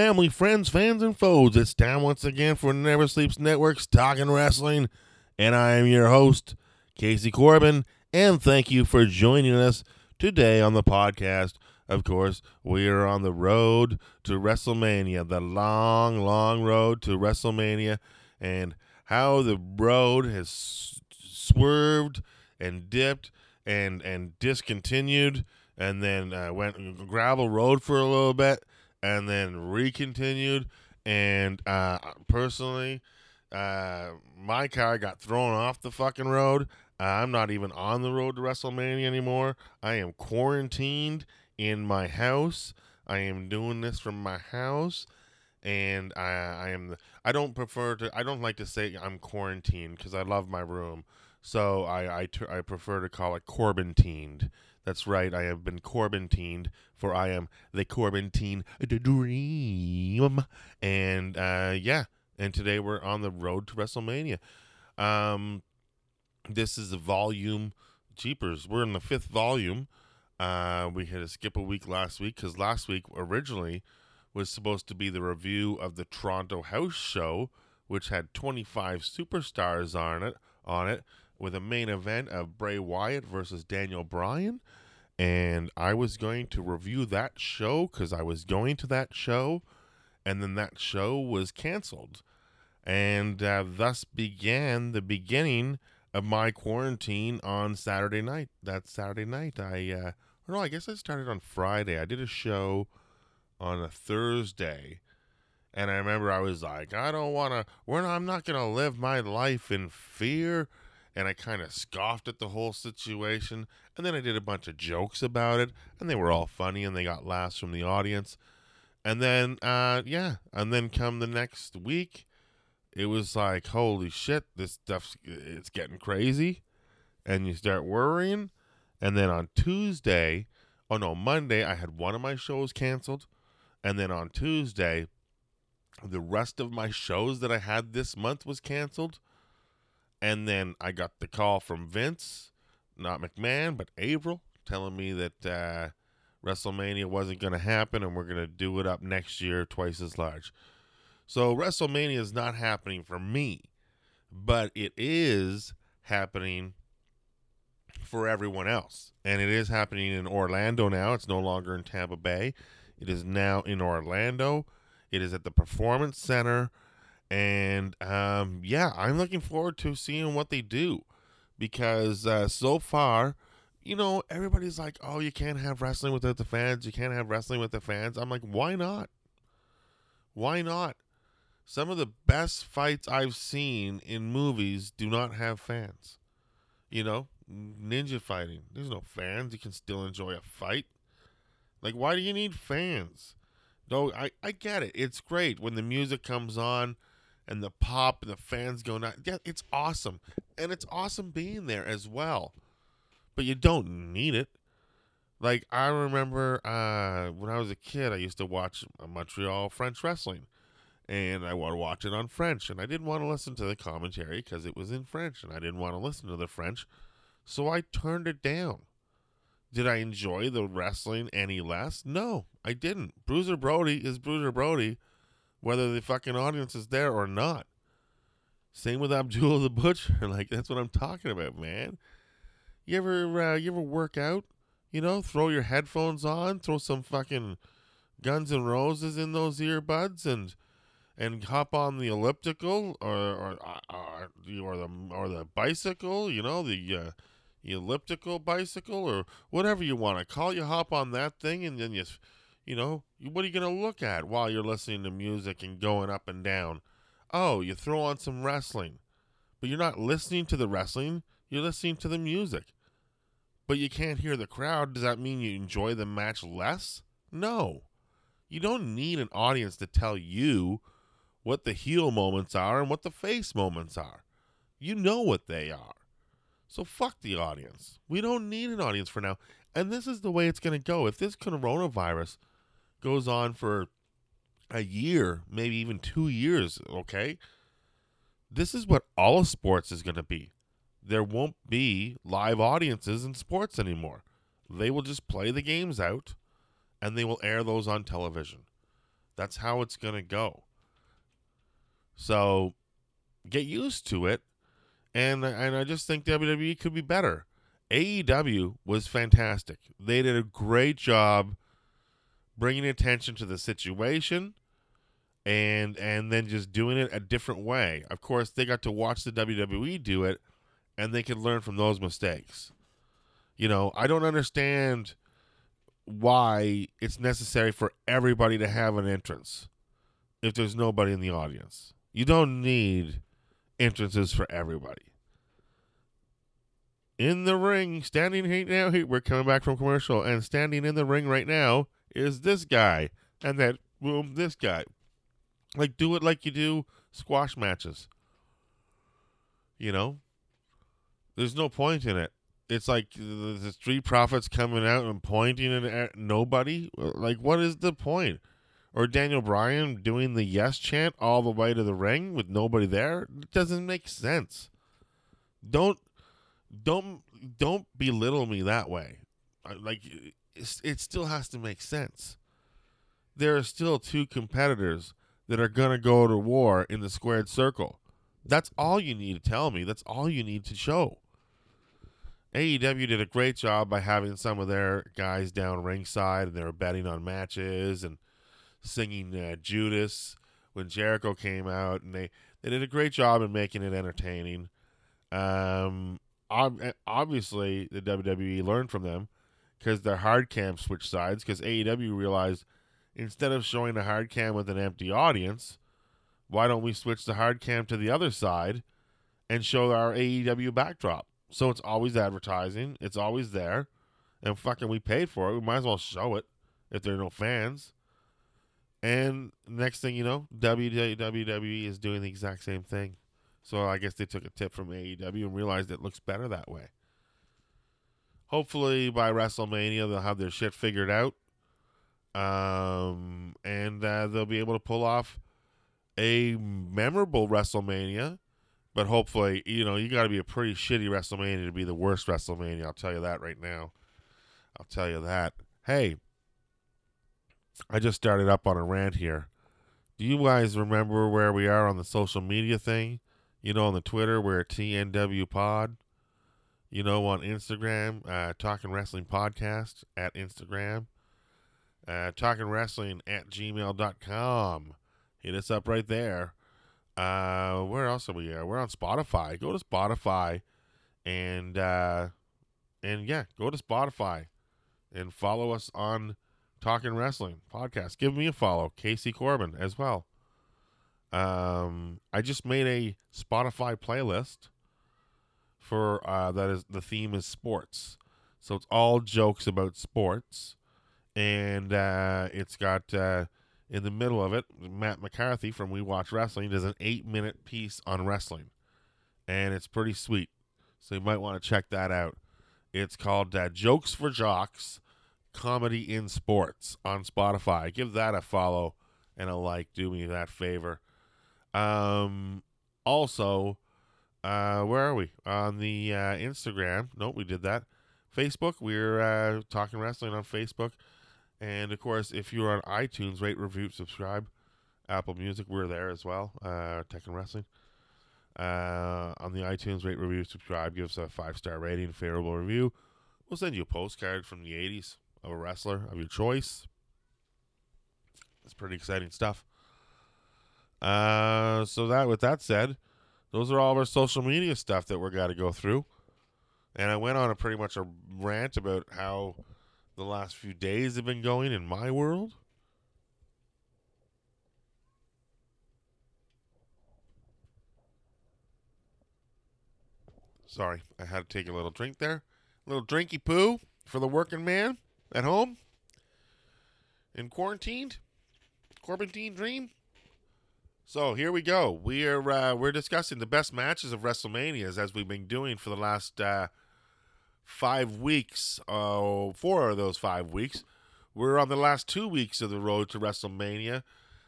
Family, friends, fans, and foes. It's time once again for Never Sleeps Network's Talking Wrestling, and I am your host, Casey Corbin, and thank you for joining us today on the podcast. Of course, we are on the road to WrestleMania, the long, long road to WrestleMania, and how the road has swerved and dipped and and discontinued, and then uh, went gravel road for a little bit and then recontinued. And uh, personally, uh, my car got thrown off the fucking road. I'm not even on the road to WrestleMania anymore. I am quarantined in my house. I am doing this from my house, and I, I am. I don't prefer to. I don't like to say I'm quarantined because I love my room. So I I, I prefer to call it Corbintined. That's right. I have been Corbintined, for I am the Corbintine Dream. And uh, yeah, and today we're on the road to WrestleMania. Um, this is the volume. Jeepers, we're in the fifth volume. Uh, we had to skip a week last week because last week originally was supposed to be the review of the Toronto House Show, which had 25 superstars on it. On it, with a main event of Bray Wyatt versus Daniel Bryan. And I was going to review that show because I was going to that show, and then that show was canceled. And uh, thus began the beginning of my quarantine on Saturday night. That Saturday night, I, uh, or no, I guess I started on Friday. I did a show on a Thursday. And I remember I was like, I don't want to, not, I'm not going to live my life in fear and I kind of scoffed at the whole situation. And then I did a bunch of jokes about it, and they were all funny, and they got laughs from the audience. And then, uh, yeah, and then come the next week, it was like, holy shit, this stuff's it's getting crazy, and you start worrying. And then on Tuesday, oh no, Monday, I had one of my shows canceled, and then on Tuesday, the rest of my shows that I had this month was canceled. And then I got the call from Vince, not McMahon, but Averill, telling me that uh, WrestleMania wasn't going to happen and we're going to do it up next year twice as large. So WrestleMania is not happening for me, but it is happening for everyone else. And it is happening in Orlando now. It's no longer in Tampa Bay. It is now in Orlando. It is at the Performance Center. And um, yeah, I'm looking forward to seeing what they do because uh, so far, you know, everybody's like, oh, you can't have wrestling without the fans. You can't have wrestling with the fans. I'm like, why not? Why not? Some of the best fights I've seen in movies do not have fans. You know, ninja fighting, there's no fans. You can still enjoy a fight. Like, why do you need fans? No, I, I get it. It's great when the music comes on and the pop and the fans going out. Yeah, it's awesome. And it's awesome being there as well. But you don't need it. Like I remember uh, when I was a kid, I used to watch Montreal French wrestling, and I would watch it on French, and I didn't want to listen to the commentary because it was in French, and I didn't want to listen to the French, so I turned it down. Did I enjoy the wrestling any less? No, I didn't. Bruiser Brody is Bruiser Brody, whether the fucking audience is there or not. Same with Abdul the Butcher. Like that's what I'm talking about, man. You ever uh, you ever work out? You know, throw your headphones on, throw some fucking Guns and Roses in those earbuds, and and hop on the elliptical or or or, or the or the bicycle. You know the. Uh, elliptical bicycle or whatever you want to call you hop on that thing and then you you know what are you going to look at while you're listening to music and going up and down oh you throw on some wrestling but you're not listening to the wrestling you're listening to the music but you can't hear the crowd does that mean you enjoy the match less no You don't need an audience to tell you what the heel moments are and what the face moments are. You know what they are. So fuck the audience. We don't need an audience for now. And this is the way it's going to go. If this coronavirus goes on for a year, maybe even two years, okay? This is what all sports is going to be. There won't be live audiences in sports anymore. They will just play the games out and they will air those on television. That's how it's going to go. So get used to it. And, and I just think WWE could be better. AEW was fantastic. They did a great job bringing attention to the situation and and then just doing it a different way. Of course, they got to watch the WWE do it and they could learn from those mistakes. You know, I don't understand why it's necessary for everybody to have an entrance if there's nobody in the audience. You don't need entrances for everybody. In the ring, standing right now, we're coming back from commercial, and standing in the ring right now is this guy, and then boom, this guy. Like, do it like you do squash matches. You know, there's no point in it. It's like the street profits coming out and pointing at nobody. Like, what is the point? Or Daniel Bryan doing the yes chant all the way to the ring with nobody there? It doesn't make sense. Don't don't don't belittle me that way. Like it still has to make sense. There are still two competitors that are going to go to war in the squared circle. That's all you need to tell me. That's all you need to show. AEW did a great job by having some of their guys down ringside and they were betting on matches and singing uh, Judas when Jericho came out and they, they did a great job in making it entertaining. Um, ob- obviously, the WWE learned from them because their hard cam switched sides because AEW realized instead of showing a hard cam with an empty audience, why don't we switch the hard cam to the other side and show our AEW backdrop? So it's always advertising. It's always there. And fucking we paid for it. We might as well show it if there are no fans. And next thing you know, WWE is doing the exact same thing. So I guess they took a tip from AEW and realized it looks better that way. Hopefully by WrestleMania they'll have their shit figured out. Um, and uh, they'll be able to pull off a memorable WrestleMania but hopefully, you know, you got to be a pretty shitty WrestleMania to be the worst WrestleMania. I'll tell you that right now. I'll tell you that. Hey, I just started up on a rant here. Do you guys remember where we are on the social media thing? You know, on the Twitter, we're at TNW Pod. You know, on Instagram, uh, Talking Wrestling Podcast at Instagram. Uh, Talking Wrestling at gmail.com. Hit us up right there. Uh, where else are we? Uh, we're on Spotify. Go to Spotify, and uh, and yeah, go to Spotify and follow us on Talking Wrestling podcast. Give me a follow, Casey Corbin as well. Um, I just made a Spotify playlist for uh, that is the theme is sports, so it's all jokes about sports, and uh, it's got uh, in the middle of it, Matt McCarthy from We Watch Wrestling does an eight minute piece on wrestling, and it's pretty sweet. So you might want to check that out. It's called uh, Jokes for Jocks Comedy in Sports on Spotify. Give that a follow and a like. Do me that favor. Um, also, uh, where are we? On the uh, Instagram. Nope, we did that. Facebook. We're uh, talking wrestling on Facebook. And of course, if you're on iTunes, rate, review, subscribe. Apple Music, we're there as well. Uh, Tech and Wrestling. Uh, on the iTunes, rate, review, subscribe. Give us a five star rating, favorable review. We'll send you a postcard from the 80s of a wrestler of your choice. It's pretty exciting stuff. Uh, so that with that said, those are all of our social media stuff that we're got to go through. And I went on a pretty much a rant about how the last few days have been going in my world. Sorry, I had to take a little drink there. A little drinky poo for the working man at home in quarantined. Corbin Dream. So here we go. We are uh, we're discussing the best matches of WrestleManias as we've been doing for the last uh, five weeks. Uh, four of those five weeks. We're on the last two weeks of the road to WrestleMania.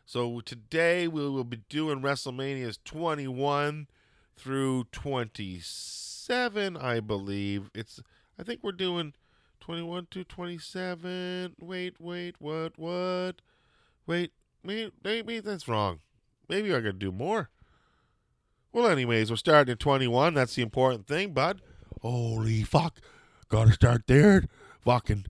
So today we will be doing WrestleManias 21 through 27, I believe. It's I think we're doing 21 to 27. Wait, wait, what, what? Wait, maybe, maybe that's wrong. Maybe I could do more. Well, anyways, we're starting at 21. That's the important thing, bud. Holy fuck. Gotta start there. Fucking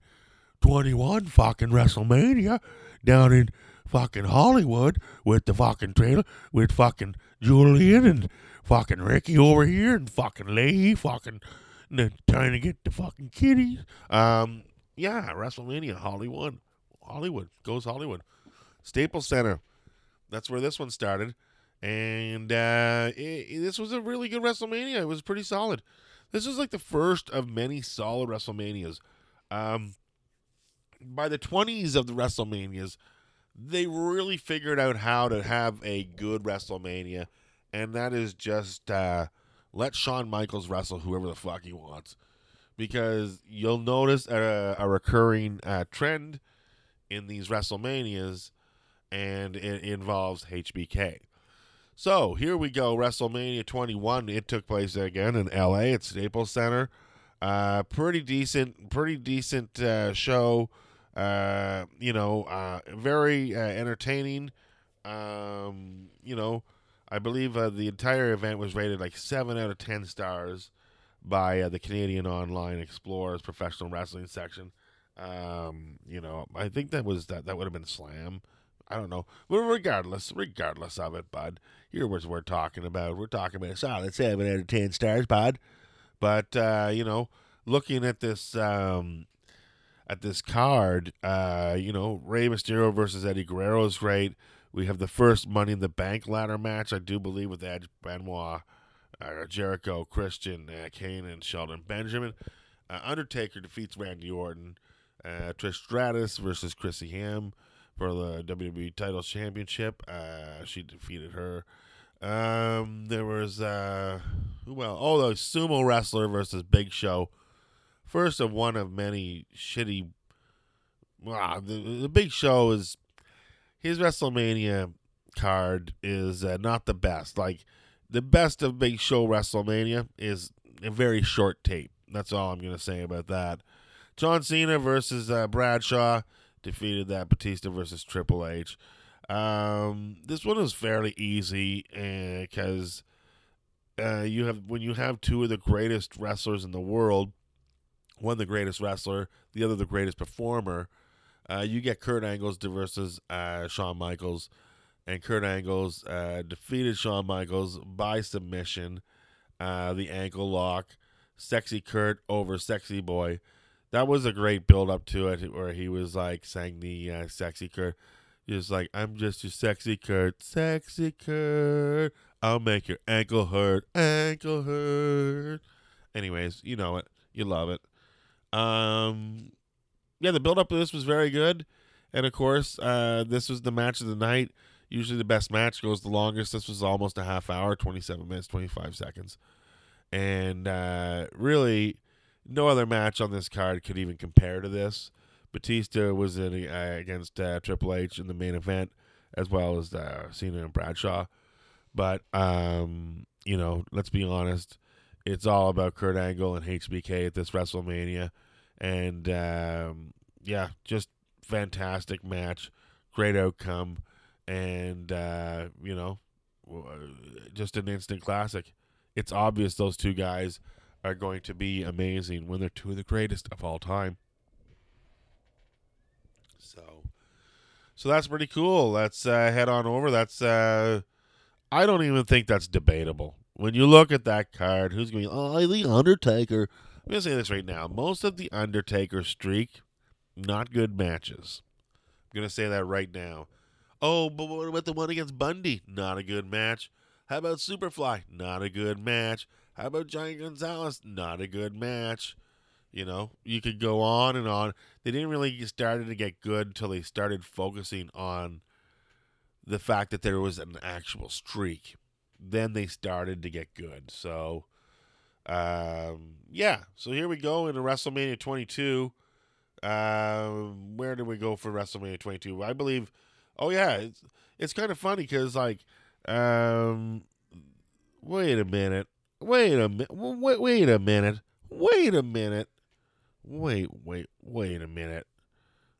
21, fucking WrestleMania down in fucking Hollywood with the fucking trailer with fucking Julian and fucking Ricky over here and fucking Lahey fucking trying to get the fucking kitties. Um, yeah, WrestleMania, Hollywood. Hollywood. Goes Hollywood. Staples Center. That's where this one started. And uh, it, this was a really good WrestleMania. It was pretty solid. This was like the first of many solid WrestleManias. Um, by the 20s of the WrestleManias, they really figured out how to have a good WrestleMania, and that is just uh, let Shawn Michaels wrestle whoever the fuck he wants. Because you'll notice a, a recurring uh, trend in these WrestleManias, and it involves HBK. So here we go, WrestleMania 21. It took place again in LA at Staples Center. Uh, pretty decent, pretty decent uh, show. Uh, you know, uh, very uh, entertaining. Um, you know, I believe uh, the entire event was rated like seven out of ten stars by the Canadian Online Explorers Professional Wrestling section. Um, you know, I think that was that that would have been Slam. I don't know. But regardless, regardless of it, bud, here what we're talking about. We're talking about solid seven out of ten stars, bud. But uh, you know, looking at this um, at this card, uh, you know, Rey Mysterio versus Eddie Guerrero is great. We have the first Money in the Bank ladder match, I do believe, with Edge, Benoit, uh, Jericho, Christian, uh, Kane, and Shelton Benjamin. Uh, Undertaker defeats Randy Orton. Uh, Trish Stratus versus Christy Hemme for the WWE title championship. Uh, she defeated her. Um, there was uh, who? Oh, the sumo wrestler versus Big Show first of one of many shitty. Wow, the, the Big Show is his WrestleMania card is uh, not the best. Like the best of Big Show WrestleMania is a very short tape. That's all I'm gonna say about that. John Cena versus uh, Bradshaw defeated that Batista versus Triple H. Um, this one was fairly easy because uh, you have when you have two of the greatest wrestlers in the world one the greatest wrestler, the other the greatest performer. Uh, you get Kurt Angle's versus uh, Shawn Michaels, and Kurt Angle's uh, defeated Shawn Michaels by submission. Uh, the ankle lock, sexy Kurt over sexy boy. That was a great build up to it, where he was like saying the uh, sexy Kurt. He was like, "I'm just your sexy Kurt, sexy Kurt. I'll make your ankle hurt, ankle hurt." Anyways, you know it, you love it. Um, yeah, the build up of this was very good, and of course, uh, this was the match of the night. Usually, the best match goes the longest. This was almost a half hour, twenty-seven minutes, twenty-five seconds, and uh, really, no other match on this card could even compare to this. Batista was in uh, against uh, Triple H in the main event, as well as uh, Cena and Bradshaw. But um, you know, let's be honest, it's all about Kurt Angle and HBK at this WrestleMania, and um, yeah, just fantastic match, great outcome, and uh, you know, just an instant classic. It's obvious those two guys are going to be amazing when they're two of the greatest of all time. So, so that's pretty cool. Let's uh, head on over. That's uh, I don't even think that's debatable. When you look at that card, who's going to be, oh, the Undertaker? I'm going to say this right now. Most of the Undertaker streak, not good matches. I'm going to say that right now. Oh, but what about the one against Bundy? Not a good match. How about Superfly? Not a good match. How about Giant Gonzalez? Not a good match. You know, you could go on and on. They didn't really get started to get good until they started focusing on the fact that there was an actual streak. Then they started to get good. So, um, yeah. So here we go into WrestleMania 22. Um, where do we go for WrestleMania 22? I believe. Oh yeah, it's it's kind of funny because like, um, wait a minute, wait a minute, wait, wait a minute, wait a minute, wait, wait, wait a minute.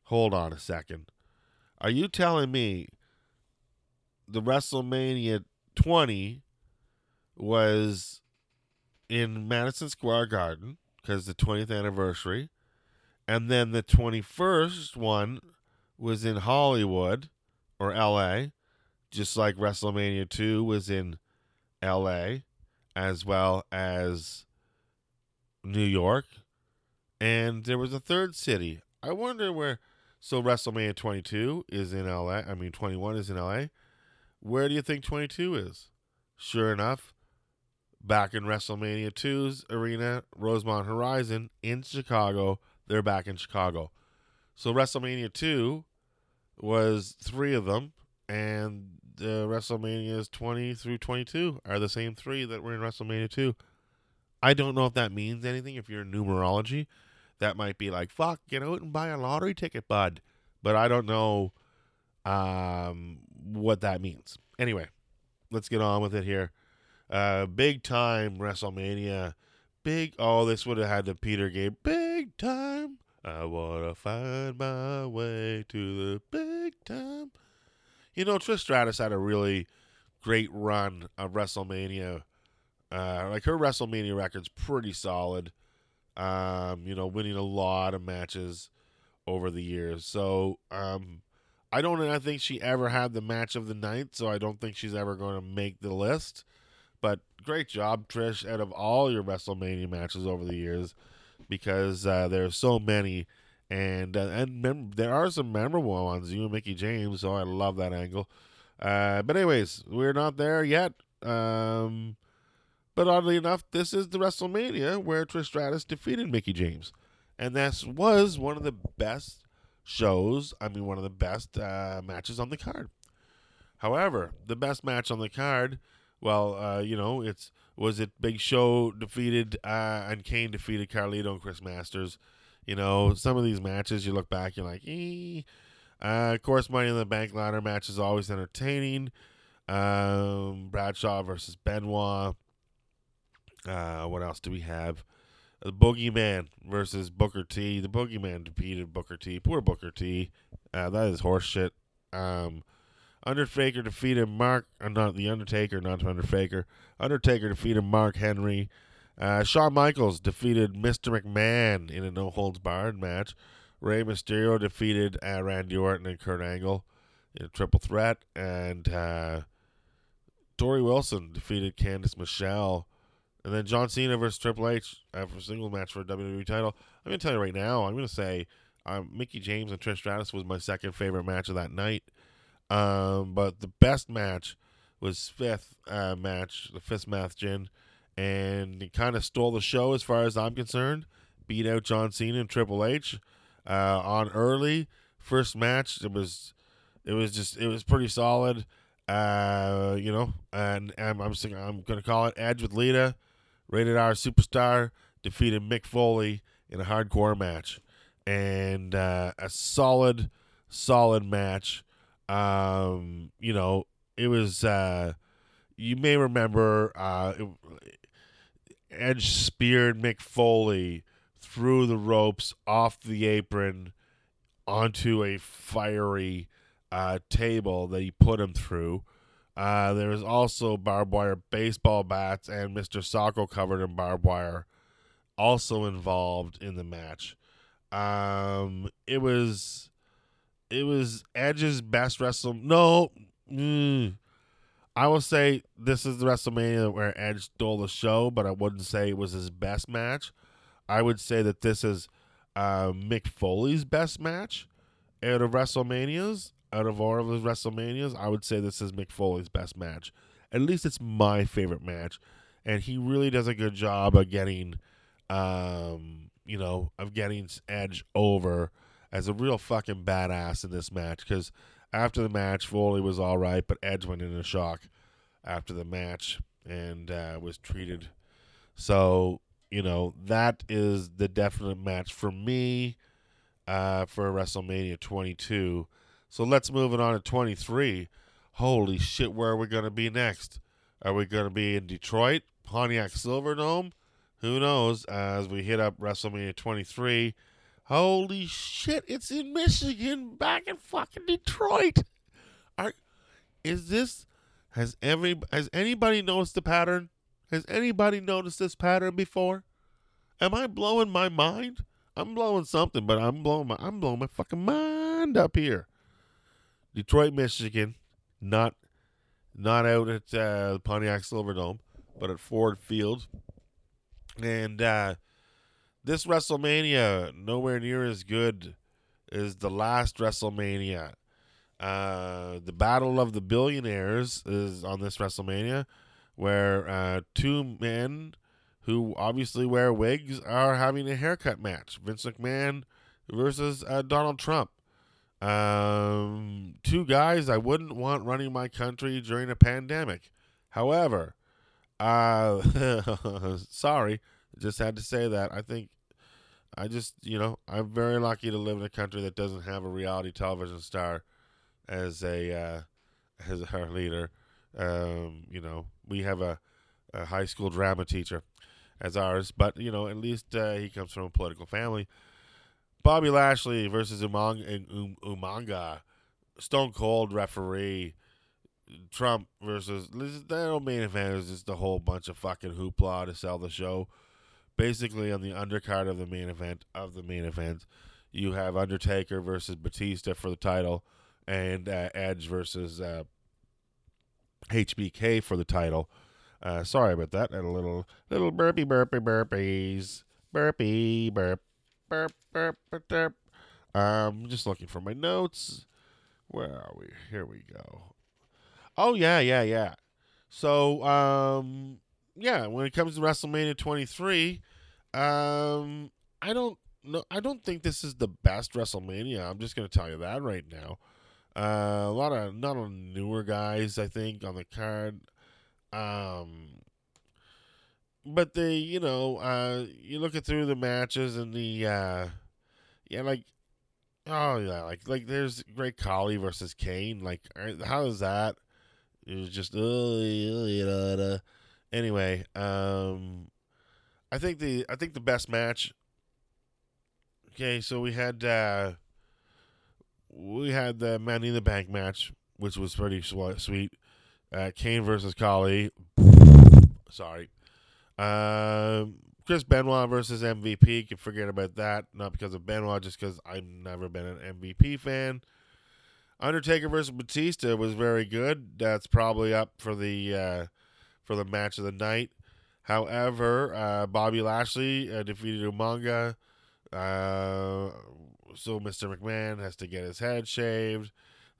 Hold on a second. Are you telling me the WrestleMania 20 was in Madison Square Garden because the 20th anniversary, and then the 21st one was in Hollywood or LA, just like WrestleMania 2 was in LA as well as New York. And there was a third city. I wonder where so WrestleMania 22 is in LA. I mean 21 is in LA. Where do you think 22 is? Sure enough, back in WrestleMania 2's arena, Rosemont Horizon in Chicago. They're back in Chicago. So WrestleMania 2 was three of them, and the WrestleManias 20 through 22 are the same three that were in WrestleMania 2. I don't know if that means anything. If you're in numerology, that might be like, fuck, get out and buy a lottery ticket, bud. But I don't know um, what that means. Anyway, let's get on with it here. Uh, big time WrestleMania. Big. Oh, this would have had the Peter Gabriel. Big time. I wanna find my way to the big time. You know, Trish Stratus had a really great run of WrestleMania. Uh, like her WrestleMania record's pretty solid. Um, you know, winning a lot of matches over the years. So, um, I don't I think she ever had the match of the night, so I don't think she's ever going to make the list. But great job, Trish, out of all your WrestleMania matches over the years, because uh, there are so many, and uh, and mem- there are some memorable ones. You and Mickie James, so I love that angle. Uh, but anyways, we're not there yet. Um, but oddly enough, this is the WrestleMania where Trish Stratus defeated Mickie James, and this was one of the best shows. I mean, one of the best uh, matches on the card. However, the best match on the card, well, uh, you know, it's was it Big Show defeated uh, and Kane defeated Carlito and Chris Masters. You know, some of these matches you look back, you're like, eh. Uh, of course, Money in the Bank ladder match is always entertaining. Um, Bradshaw versus Benoit. Uh, what else do we have? The Boogeyman versus Booker T. The Boogeyman defeated Booker T. Poor Booker T. Uh, that is horseshit. Um, Undertaker defeated Mark, uh, not the Undertaker, not Undertaker. Undertaker defeated Mark Henry. Uh, Shawn Michaels defeated Mr. McMahon in a no holds barred match. Rey Mysterio defeated uh, Randy Orton and Kurt Angle in a triple threat, and uh, Torrie Wilson defeated Candice Michelle and then John Cena versus Triple H uh, for a single match for a WWE title. I'm going to tell you right now, I'm going to say um, Mickie James and Trish Stratus was my second favorite match of that night. Um, but the best match was fifth uh, match, the fifth match, Jin, and he kind of stole the show as far as I'm concerned. Beat out John Cena and Triple H uh, on early first match. It was, it was just, it was pretty solid. Uh, you know, and, and I'm I'm, I'm to call it Edge with Lita. Rated R Superstar defeated Mick Foley in a hardcore match, and uh, a solid, solid match. Um, you know, it was. Uh, you may remember uh, Edge speared Mick Foley through the ropes, off the apron, onto a fiery uh, table that he put him through. Uh, there was also barbed wire baseball bats and Mr. Socko covered in barbed wire also involved in the match. Um, it was it was Edge's best wrestle. No, mm, I will say this is the WrestleMania where Edge stole the show, but I wouldn't say it was his best match. I would say that this is uh, Mick Foley's best match out of WrestleManias out of all of his WrestleManias, I would say this is Mick Foley's best match. At least it's my favorite match, and he really does a good job of getting, um, you know, of getting Edge over as a real fucking badass in this match. Because after the match, Foley was all right, but Edge went into shock after the match and uh, was treated. So you know that is the definite match for me uh, for WrestleMania 22. So let's move it on to 23. Holy shit, where are we going to be next? Are we going to be in Detroit, Pontiac Silverdome? Who knows? As we hit up WrestleMania 23. Holy shit, it's in Michigan, back in fucking Detroit. Are is this has every has anybody noticed the pattern? Has anybody noticed this pattern before? Am I blowing my mind? I'm blowing something, but I'm blowing my I'm blowing my fucking mind up here. Detroit, Michigan, not not out at uh, Pontiac Silverdome, but at Ford Field. And uh, this WrestleMania nowhere near as good as the last WrestleMania. Uh, the Battle of the Billionaires is on this WrestleMania, where uh, two men who obviously wear wigs are having a haircut match. Vince McMahon versus uh, Donald Trump. Um, two guys I wouldn't want running my country during a pandemic. However, uh, sorry, just had to say that. I think I just, you know, I'm very lucky to live in a country that doesn't have a reality television star as a uh, as our leader. Um, you know, we have a, a high school drama teacher as ours, but you know, at least uh, he comes from a political family. Bobby Lashley versus Umaga, um, Umaga Stone Cold referee. Trump versus that main event is just a whole bunch of fucking hoopla to sell the show. Basically, on the undercard of the main event of the main event, you have Undertaker versus Batista for the title, and uh, Edge versus uh, HBK for the title. Uh, sorry about that. And a little little burpy burpy burpees. Burpy burp burp burp burp. burp. Um, just looking for my notes. Where are we? Here we go. Oh yeah, yeah, yeah. So um, yeah, when it comes to WrestleMania 23, um, I don't know. I don't think this is the best WrestleMania. I'm just gonna tell you that right now. Uh, a lot of not a newer guys, I think, on the card. Um, but they, you know, uh, you look at through the matches and the, uh, yeah, like, oh yeah, like like there's Great Khali versus Kane. Like, uh, how is that? It was just, oh, you know. Anyway, um, I think the I think the best match. Okay, so we had uh, we had the Money in the Bank match, which was pretty sweet. Uh, Kane versus Khali. Sorry. Um, Chris Benoit versus MVP. Can forget about that. Not because of Benoit, just because I've never been an MVP fan. Undertaker versus Batista was very good. That's probably up for the uh, for the match of the night. However, uh, Bobby Lashley uh, defeated Umaga. Uh, so Mr. McMahon has to get his head shaved.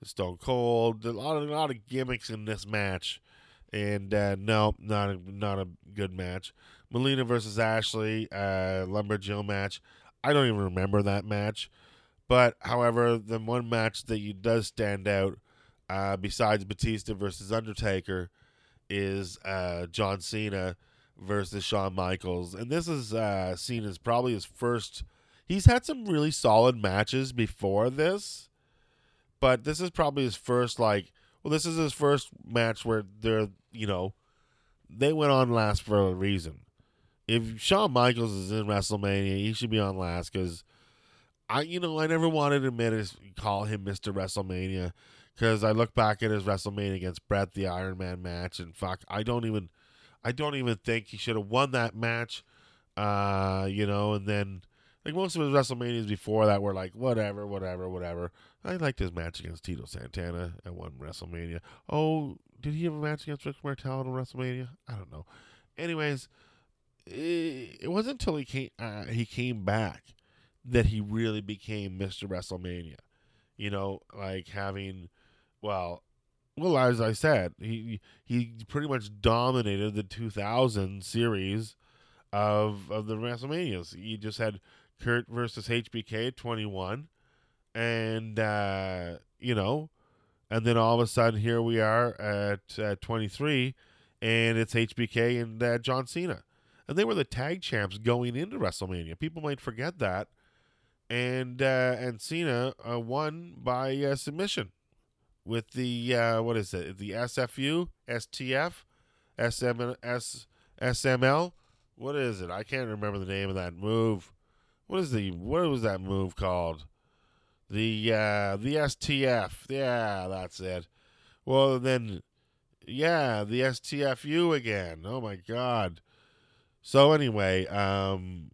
Stone Cold. A lot of a lot of gimmicks in this match, and uh, no, not a, not a good match. Melina versus Ashley, uh, Lumberjill match. I don't even remember that match, but however, the one match that you does stand out, uh, besides Batista versus Undertaker, is uh, John Cena versus Shawn Michaels, and this is uh, seen as probably his first. He's had some really solid matches before this but this is probably his first like well this is his first match where they're you know they went on last for a reason if Shawn Michaels is in WrestleMania he should be on last because I you know I never wanted to admit it, call him Mr. WrestleMania because I look back at his WrestleMania against Bret the Iron Man match and fuck I don't even I don't even think he should have won that match uh you know and then like most of his WrestleManias before that were like whatever, whatever, whatever. I liked his match against Tito Santana at one WrestleMania. Oh, did he have a match against Rick Martel at WrestleMania? I don't know. Anyways, it, it wasn't until he came uh, he came back that he really became Mr. WrestleMania. You know, like having, well, well as I said, he he pretty much dominated the 2000 series of of the WrestleManias. He just had Kurt versus HBK 21. And, uh, you know, and then all of a sudden here we are at uh, 23, and it's HBK and uh, John Cena, and they were the tag champs going into WrestleMania. People might forget that, and uh, and Cena uh, won by submission with the uh, what is it? The SFU, STF, SM, S, SML. What is it? I can't remember the name of that move. What is the what was that move called? The uh, the STF. Yeah, that's it. Well then, yeah, the STFU again. Oh my god. So anyway, um,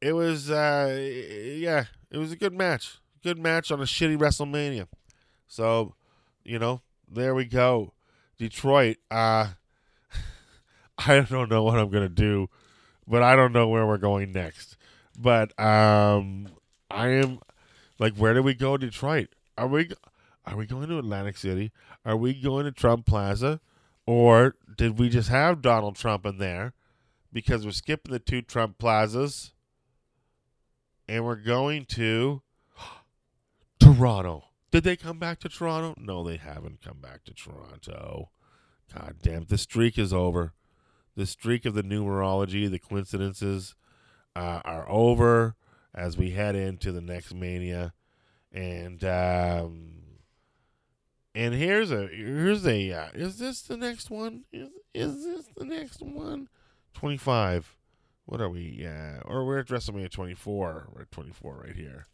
it was uh, yeah, it was a good match. Good match on a shitty WrestleMania. So, you know, there we go. Detroit, uh I don't know what I'm gonna do, but I don't know where we're going next. But um I am like where do we go Detroit? Are we are we going to Atlantic City? Are we going to Trump Plaza? Or did we just have Donald Trump in there because we're skipping the two Trump plazas and we're going to Toronto? Did they come back to Toronto? No, they haven't come back to Toronto. God damn, the streak is over. The streak of the numerology, the coincidences uh, are over as we head into the next mania. And um, and here's a here's a uh, is this the next one? Is is this the next one? Twenty five. What are we? Yeah, or we're at WrestleMania twenty four. We're at twenty four right here.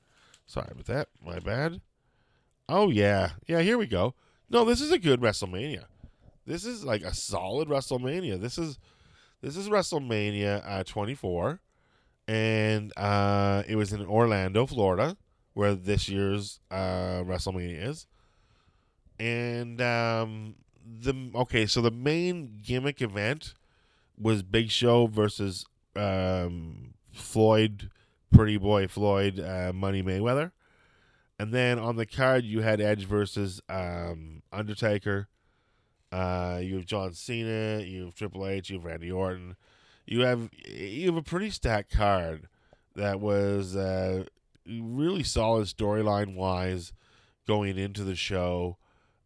Sorry about that. My bad. Oh yeah, yeah. Here we go. No, this is a good WrestleMania. This is like a solid WrestleMania. This is this is WrestleMania uh, 24, and uh, it was in Orlando, Florida, where this year's uh, WrestleMania is. And um, the okay, so the main gimmick event was Big Show versus um, Floyd, Pretty Boy Floyd, uh, Money Mayweather. And then on the card, you had Edge versus um, Undertaker. Uh, you have John Cena, you have Triple H, you have Randy Orton. You have you have a pretty stacked card that was uh, really solid storyline wise going into the show.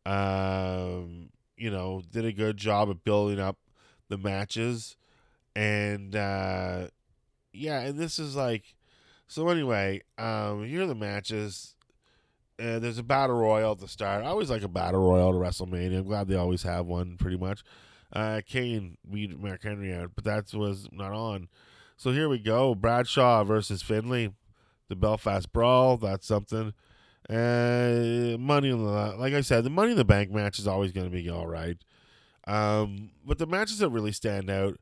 Um, you know, did a good job of building up the matches, and uh, yeah, and this is like so. Anyway, um, here are the matches. Uh, there's a battle royal at the start. I always like a battle royal to WrestleMania. I'm glad they always have one, pretty much. Uh, Kane beat Mark Henry out, but that was not on. So here we go: Bradshaw versus Finlay, the Belfast Brawl. That's something. Uh, money in the like I said, the Money in the Bank match is always going to be all right. Um, but the matches that really stand out.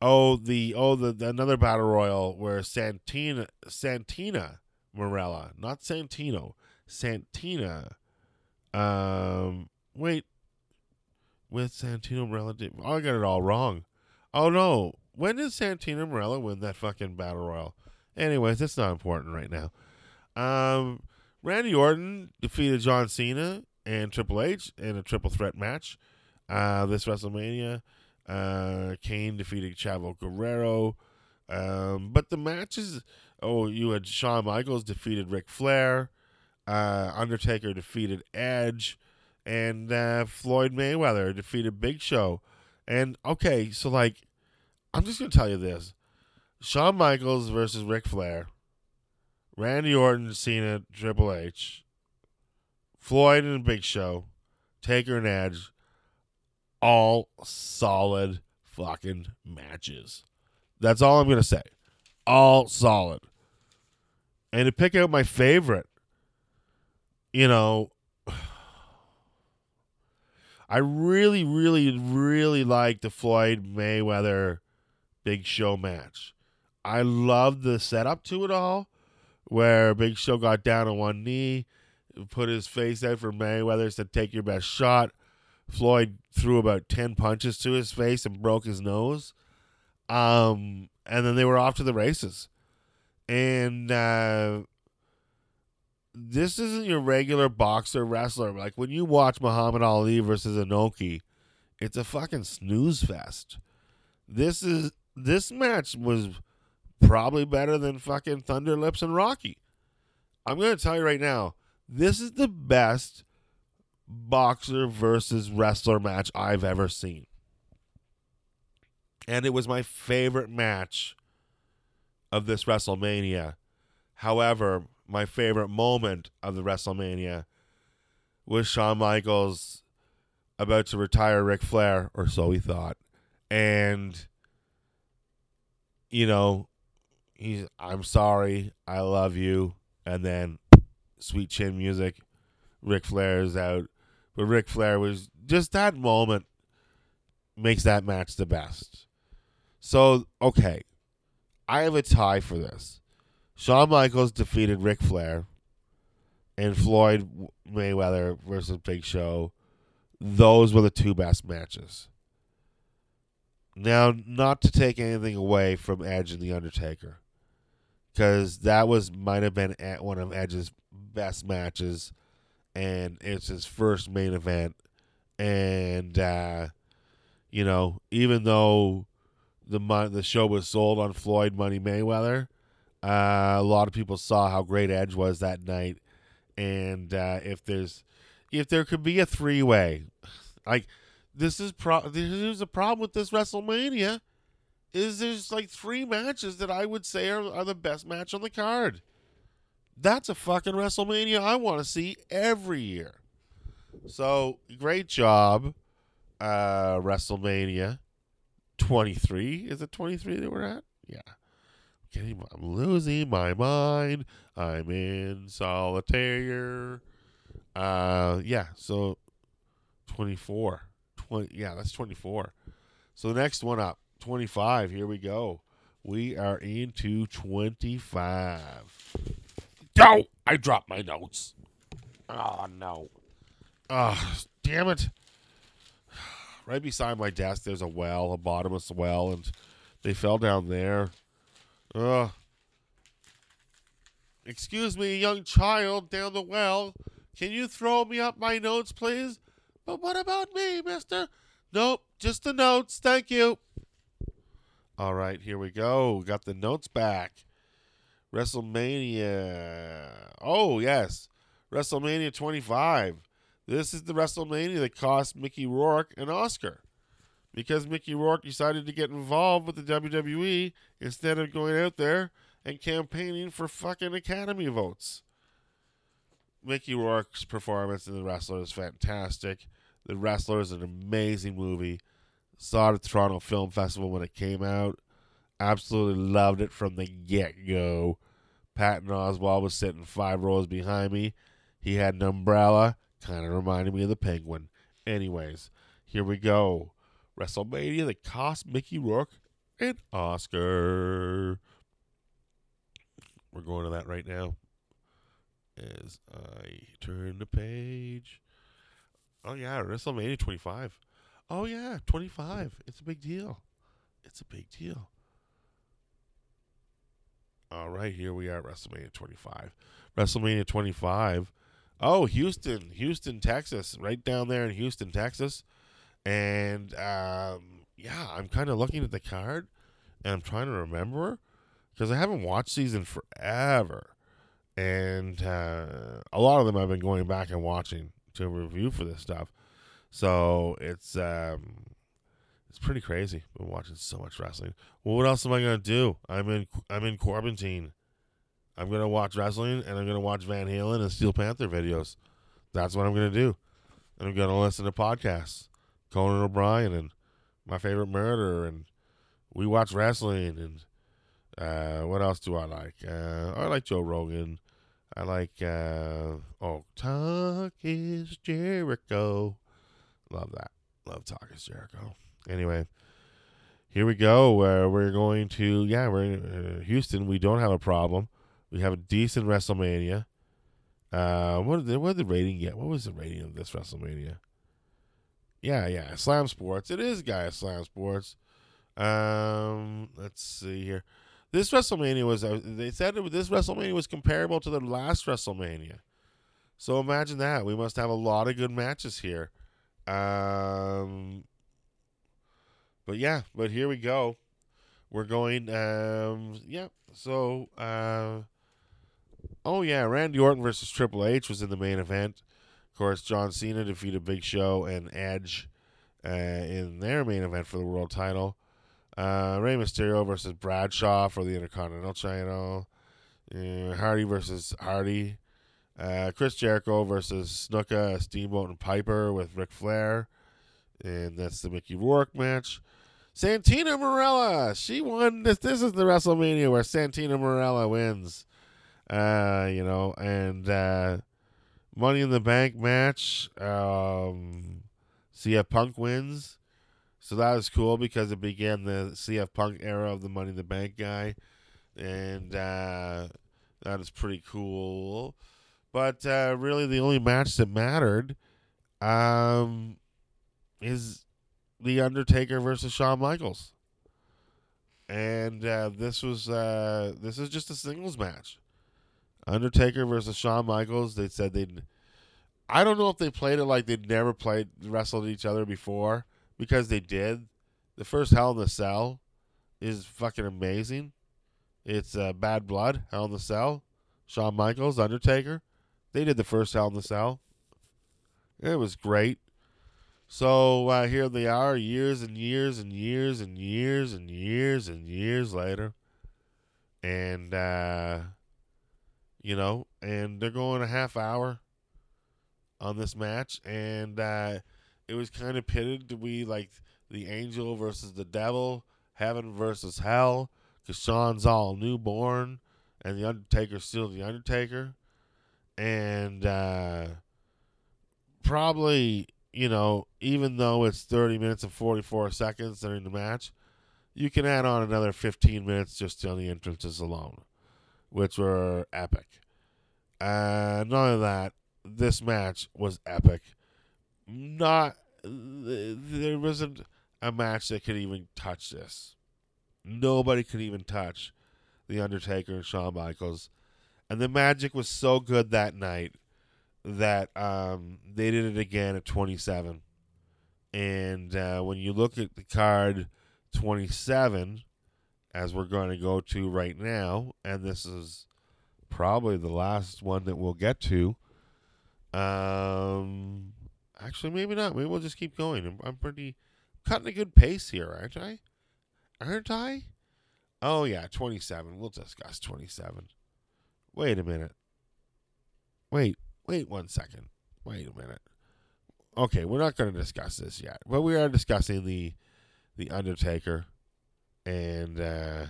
Oh, the oh the, the another battle royal where Santina Santina Marella, not Santino. Santina. Um, wait, with Santino Marella. Did, oh, I got it all wrong. Oh no, when did Santino Marella win that fucking battle royal? Anyways, that's not important right now. Um, Randy Orton defeated John Cena and Triple H in a triple threat match. Uh, this WrestleMania, uh, Kane defeated Chavo Guerrero. Um, but the matches, oh, you had Shawn Michaels defeated Ric Flair. Uh, Undertaker defeated Edge, and uh, Floyd Mayweather defeated Big Show. And okay, so like, I'm just gonna tell you this: Shawn Michaels versus Ric Flair, Randy Orton, Cena, Triple H, Floyd and Big Show, Taker and Edge, all solid fucking matches. That's all I'm gonna say. All solid. And to pick out my favorite you know, I really, really, really like the Floyd Mayweather Big Show match. I love the setup to it all, where Big Show got down on one knee, put his face out for Mayweather, said, Take your best shot. Floyd threw about 10 punches to his face and broke his nose. Um, and then they were off to the races. And uh, this isn't your regular boxer wrestler. Like when you watch Muhammad Ali versus Inoki, it's a fucking snooze fest. This is this match was probably better than fucking Thunder Lips and Rocky. I'm gonna tell you right now, this is the best boxer versus wrestler match I've ever seen. And it was my favorite match of this WrestleMania. However, my favorite moment of the WrestleMania was Shawn Michaels about to retire Ric Flair, or so he thought. And, you know, he's, I'm sorry, I love you. And then sweet chin music, Ric Flair is out. But Ric Flair was just that moment makes that match the best. So, okay, I have a tie for this. Shawn Michaels defeated Ric Flair and Floyd Mayweather versus Big Show. Those were the two best matches. Now, not to take anything away from Edge and The Undertaker, because that was might have been at one of Edge's best matches, and it's his first main event. And uh, you know, even though the the show was sold on Floyd Money Mayweather, uh, a lot of people saw how great Edge was that night, and uh, if there's if there could be a three way, like this is pro there's a problem with this WrestleMania, is there's like three matches that I would say are, are the best match on the card. That's a fucking WrestleMania I want to see every year. So great job, uh, WrestleMania 23. Is it 23 that we're at? Yeah. I'm losing my mind. I'm in solitaire. Uh, yeah. So 24. 20. Yeah, that's 24. So the next one up, 25. Here we go. We are into 25. No, I dropped my notes. Oh no. Oh, damn it. Right beside my desk, there's a well, a bottomless well, and they fell down there. Ugh. Excuse me, young child down the well. Can you throw me up my notes, please? But what about me, mister? Nope, just the notes. Thank you. All right, here we go. Got the notes back. WrestleMania. Oh, yes. WrestleMania 25. This is the WrestleMania that cost Mickey Rourke an Oscar because Mickey Rourke decided to get involved with the WWE instead of going out there and campaigning for fucking Academy votes. Mickey Rourke's performance in The Wrestler is fantastic. The Wrestler is an amazing movie. Saw it at the Toronto Film Festival when it came out. Absolutely loved it from the get go. Patton Oswalt was sitting five rows behind me. He had an umbrella, kind of reminded me of the penguin. Anyways, here we go. WrestleMania that cost Mickey Rourke an Oscar. We're going to that right now. As I turn the page. Oh yeah, WrestleMania 25. Oh yeah, 25. It's a big deal. It's a big deal. All right, here we are at WrestleMania 25. WrestleMania 25. Oh, Houston, Houston, Texas, right down there in Houston, Texas. And um, yeah, I'm kind of looking at the card and I'm trying to remember because I haven't watched these in forever. And uh, a lot of them I've been going back and watching to review for this stuff. So it's um, it's pretty crazy. Been watching so much wrestling. Well, what else am I gonna do? I'm in I'm in quarantine. I'm gonna watch wrestling and I'm gonna watch Van Halen and Steel Panther videos. That's what I'm gonna do. And I'm gonna listen to podcasts. Conan O'Brien and My Favorite Murder, and we watch wrestling. And uh, what else do I like? Uh, I like Joe Rogan. I like uh, oh, Talk is Jericho. Love that. Love Talk is Jericho. Anyway, here we go. Uh, we're going to yeah, we're in uh, Houston. We don't have a problem. We have a decent WrestleMania. Uh, what did what did the rating get? What was the rating of this WrestleMania? Yeah, yeah, Slam Sports. It is guy Slam Sports. Um, let's see here. This WrestleMania was. Uh, they said it, this WrestleMania was comparable to the last WrestleMania. So imagine that. We must have a lot of good matches here. Um, but yeah, but here we go. We're going. Um, yeah. So, uh, oh yeah, Randy Orton versus Triple H was in the main event. Of course, John Cena defeated Big Show and Edge uh, in their main event for the world title. Uh, Rey Mysterio versus Bradshaw for the Intercontinental title. Uh, Hardy versus Hardy. Uh, Chris Jericho versus Snuka, Steamboat, and Piper with Ric Flair. And that's the Mickey Rourke match. Santina Marella, she won this. This is the WrestleMania where Santina Marella wins. Uh, you know, and uh, Money in the Bank match. Um, CM Punk wins. So that was cool because it began the CM Punk era of the Money in the Bank guy. And uh, that is pretty cool. But uh, really, the only match that mattered um, is The Undertaker versus Shawn Michaels. And uh, this was uh, this is just a singles match. Undertaker versus Shawn Michaels. They said they'd. I don't know if they played it like they'd never played wrestled each other before because they did. The first Hell in the Cell is fucking amazing. It's uh, Bad Blood, Hell in the Cell, Shawn Michaels, Undertaker. They did the first Hell in the Cell. It was great. So uh, here they are, years and years and years and years and years and years later, and uh, you know, and they're going a half hour on this match, and uh, it was kind of pitted to be like the angel versus the devil, heaven versus hell, because Shawn's all newborn, and the Undertaker's still the Undertaker, and uh, probably you know, even though it's 30 minutes and 44 seconds during the match, you can add on another 15 minutes just on the entrances alone, which were epic. And not only that, this match was epic. Not there wasn't a match that could even touch this. Nobody could even touch the Undertaker and Shawn Michaels, and the magic was so good that night that um, they did it again at 27. And uh, when you look at the card 27, as we're going to go to right now, and this is probably the last one that we'll get to. Um, actually, maybe not. Maybe we'll just keep going. I'm, I'm pretty cutting a good pace here, aren't I? Aren't I? Oh yeah, 27. We'll discuss 27. Wait a minute. Wait, wait one second. Wait a minute. Okay, we're not going to discuss this yet, but we are discussing the the Undertaker and uh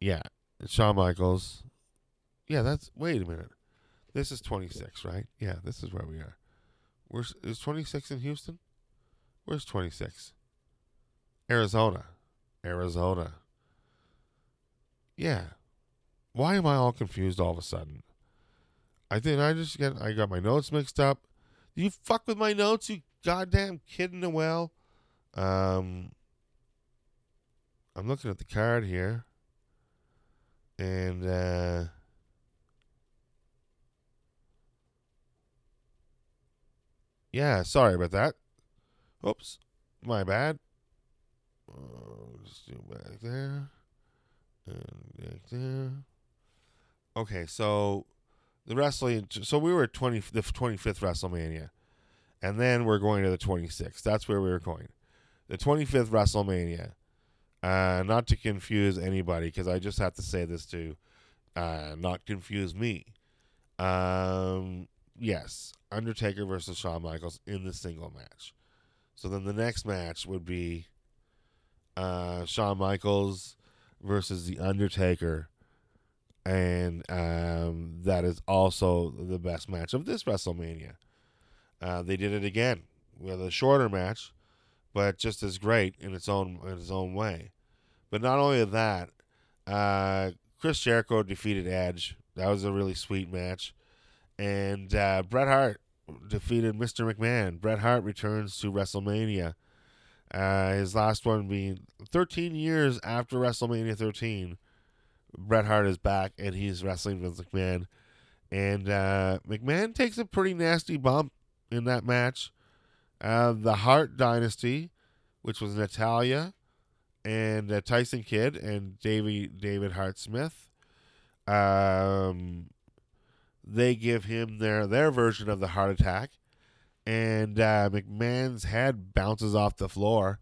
yeah, Shawn Michaels. Yeah, that's wait a minute. This is 26, right? Yeah, this is where we are. Where's is 26 in Houston? Where's 26? Arizona. Arizona. Yeah. Why am I all confused all of a sudden? I think I just get I got my notes mixed up. You fuck with my notes, you goddamn kid in the well. Um I'm looking at the card here. And uh Yeah, sorry about that. Oops. My bad. Uh, just do back there. And back there. Okay, so the wrestling. So we were at twenty the twenty fifth WrestleMania, and then we're going to the twenty sixth. That's where we were going. The twenty fifth WrestleMania. Uh, not to confuse anybody, because I just have to say this to uh, not confuse me. Um, yes, Undertaker versus Shawn Michaels in the single match. So then the next match would be uh, Shawn Michaels versus the Undertaker, and um, that is also the best match of this WrestleMania. Uh, they did it again with a shorter match, but just as great in its own in its own way. But not only that, uh, Chris Jericho defeated Edge. That was a really sweet match, and uh, Bret Hart defeated Mr. McMahon. Bret Hart returns to WrestleMania. Uh, his last one being 13 years after WrestleMania 13. Bret Hart is back and he's wrestling Vince McMahon. And uh, McMahon takes a pretty nasty bump in that match. Uh, the Hart Dynasty, which was Natalya and uh, Tyson Kidd and Davey, David Hart Smith. Um, they give him their their version of the Hart Attack, and uh, McMahon's head bounces off the floor.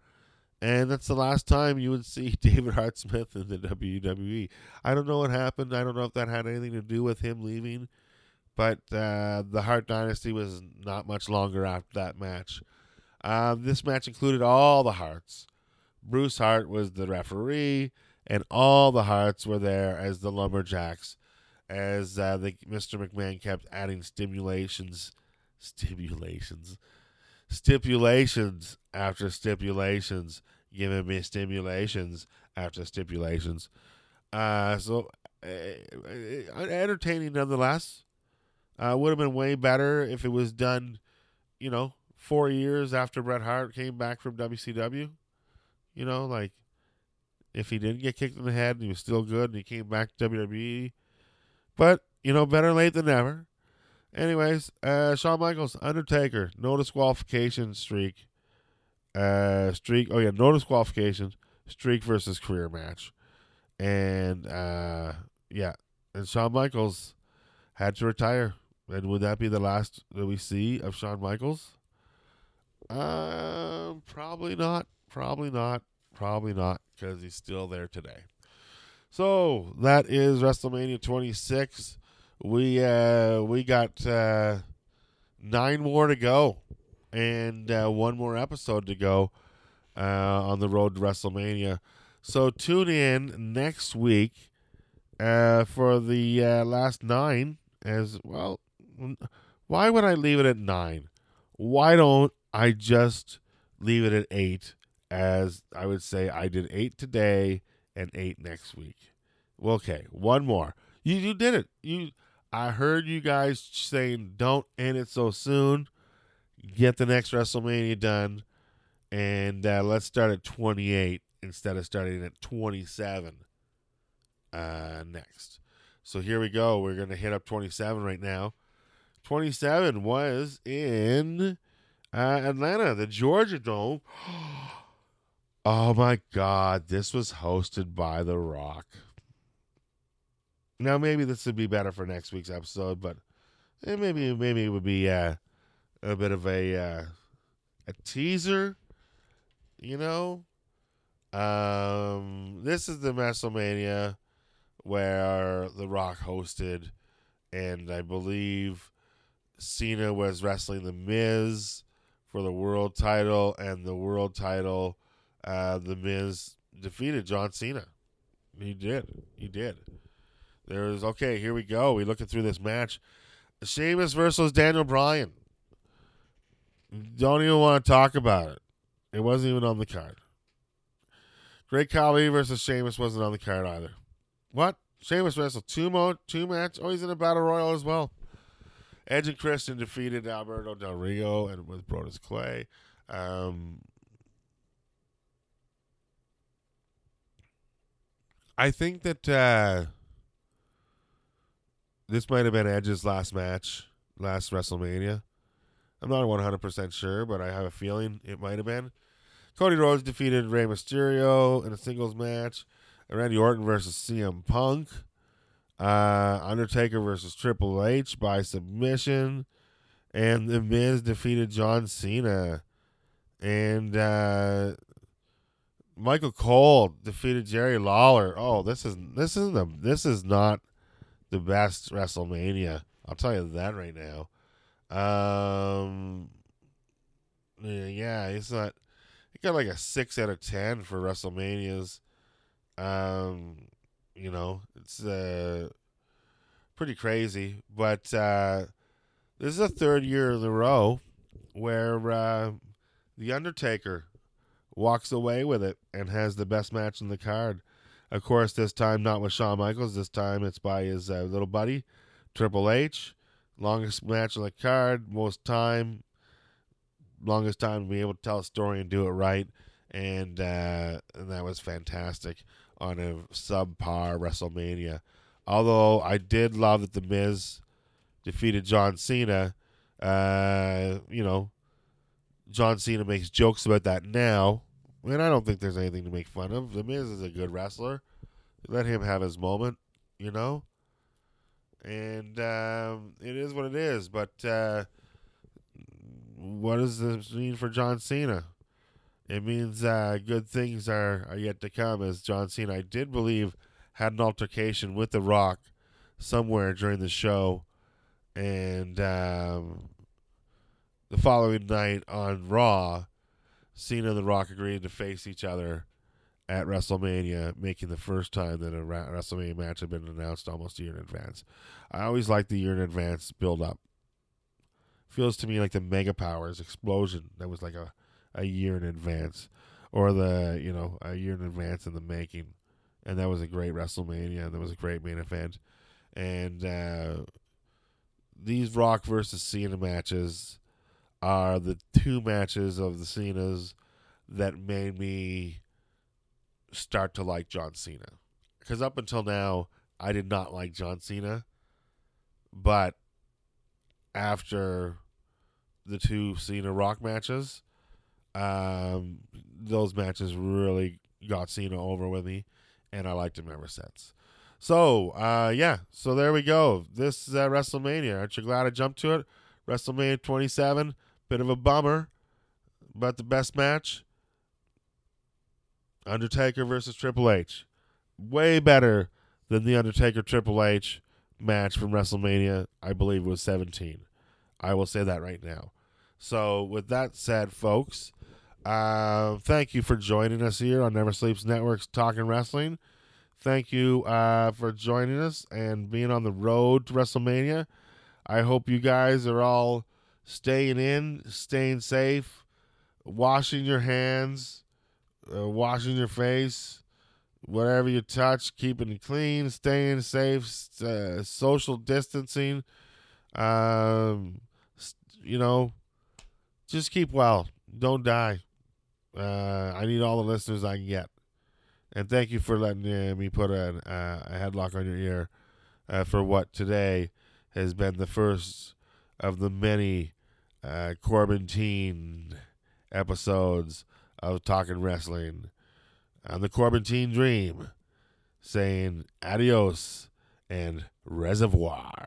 And that's the last time you would see David Hart Smith in the WWE. I don't know what happened. I don't know if that had anything to do with him leaving. But uh, the Hart Dynasty was not much longer after that match. Uh, this match included all the Harts. Bruce Hart was the referee, and all the Harts were there as the Lumberjacks, as uh, the, Mr. McMahon kept adding stimulations, stimulations, stipulations after stipulations, giving me stimulations after stipulations. Uh, so uh, entertaining nonetheless. Uh, would have been way better if it was done, you know, four years after Bret Hart came back from WCW. You know, like if he didn't get kicked in the head and he was still good and he came back to WWE. But, you know, better late than never. Anyways, uh, Shawn Michaels, Undertaker, no disqualification streak. Uh, streak. Oh yeah, no disqualification streak versus career match, and uh, yeah, and Shawn Michaels had to retire. And would that be the last that we see of Shawn Michaels? Uh, probably not. Probably not. Probably not because he's still there today. So that is WrestleMania 26. We uh we got uh nine more to go and uh, one more episode to go uh, on the road to WrestleMania. So tune in next week uh, for the uh, last nine. As well, why would I leave it at nine? Why don't I just leave it at eight? As I would say, I did eight today and eight next week. Well, okay, one more. You you did it. You I heard you guys saying don't end it so soon get the next WrestleMania done, and uh, let's start at 28 instead of starting at 27 uh, next. So here we go. We're to hit up 27 right now. 27 was in uh, Atlanta, the Georgia Dome. Oh my God, this was hosted by The Rock. Now maybe this would be better for next week's episode, but eh, maybe maybe it would be uh, a bit of a uh, a teaser, you know. Um, this is the WrestleMania where The Rock hosted, and I believe Cena was wrestling The Miz for the world title, and the world title, uh, The Miz defeated John Cena. He did. He did. There's okay. Here we go. We looking through this match. Sheamus versus Daniel Bryan. Don't even want to talk about it. It wasn't even on the card. Great Khali versus Sheamus wasn't on the card either. What? Sheamus wrestled two mo two match. Oh, he's in a battle royal as well. Edge and Christian defeated Alberto Del Rio and with Brodus Clay. Um, I think that uh, this might have been Edge's last match, last WrestleMania. I'm not 100% sure, but I have a feeling it might have been. Cody Rhodes defeated Rey Mysterio in a singles match. Randy Orton versus CM Punk. Uh, Undertaker versus Triple H by submission. And The Miz defeated John Cena. And uh, Michael Cole defeated Jerry Lawler. Oh, this is this is the this is not the best WrestleMania. I'll tell you that right now. Um, yeah, it's not. He got like a six out of ten for WrestleManias. Um, you know, it's uh pretty crazy, but uh, this is the third year in a row where uh, the Undertaker walks away with it and has the best match in the card. Of course, this time not with Shawn Michaels. This time it's by his uh, little buddy Triple H. Longest match on the card, most time, longest time to be able to tell a story and do it right, and uh, and that was fantastic on a subpar WrestleMania. Although I did love that the Miz defeated John Cena. Uh, you know, John Cena makes jokes about that now, and I don't think there's anything to make fun of. The Miz is a good wrestler. Let him have his moment, you know. and um, it is what it is. But uh, what does this mean for John Cena? It means uh, good things are, are yet to come, as John Cena, I did believe, had an altercation with The Rock somewhere during the show. And um, the following night on Raw, Cena and The Rock agreed to face each other at WrestleMania, making the first time that a WrestleMania match had been announced almost a year in advance. I always like the year in advance build up. Feels to me like the Mega Powers explosion that was like a, a year in advance, or the you know a year in advance in the making, and that was a great WrestleMania and that was a great main event, and uh, these Rock versus Cena matches are the two matches of the Cenas that made me start to like John Cena. Because up until now, I did not like John Cena. But after the two Cena Rock matches, um, those matches really got Cena over with me, and I liked him ever since. So, uh, yeah, so there we go. This is uh, WrestleMania. Aren't you glad I jumped to it? WrestleMania 27, bit of a bummer, but the best match Undertaker versus Triple H. Way better than the Undertaker Triple H match from WrestleMania, I believe was 17. I will say that right now. So, with that said, folks, uh, thank you for joining us here on Never Sleeps Network's Talking Wrestling. Thank you uh, for joining us and being on the road to WrestleMania. I hope you guys are all staying in, staying safe, washing your hands, uh, washing your face, whatever you touch, keeping it clean, staying safe, uh, social distancing. Um, you know, just keep well. Don't die. Uh, I need all the listeners I can get. And thank you for letting uh, me put a, uh, a headlock on your ear uh, for what today has been the first of the many uh, episodes of Talking Wrestling on the Corbin Dream, saying adios and reservoir.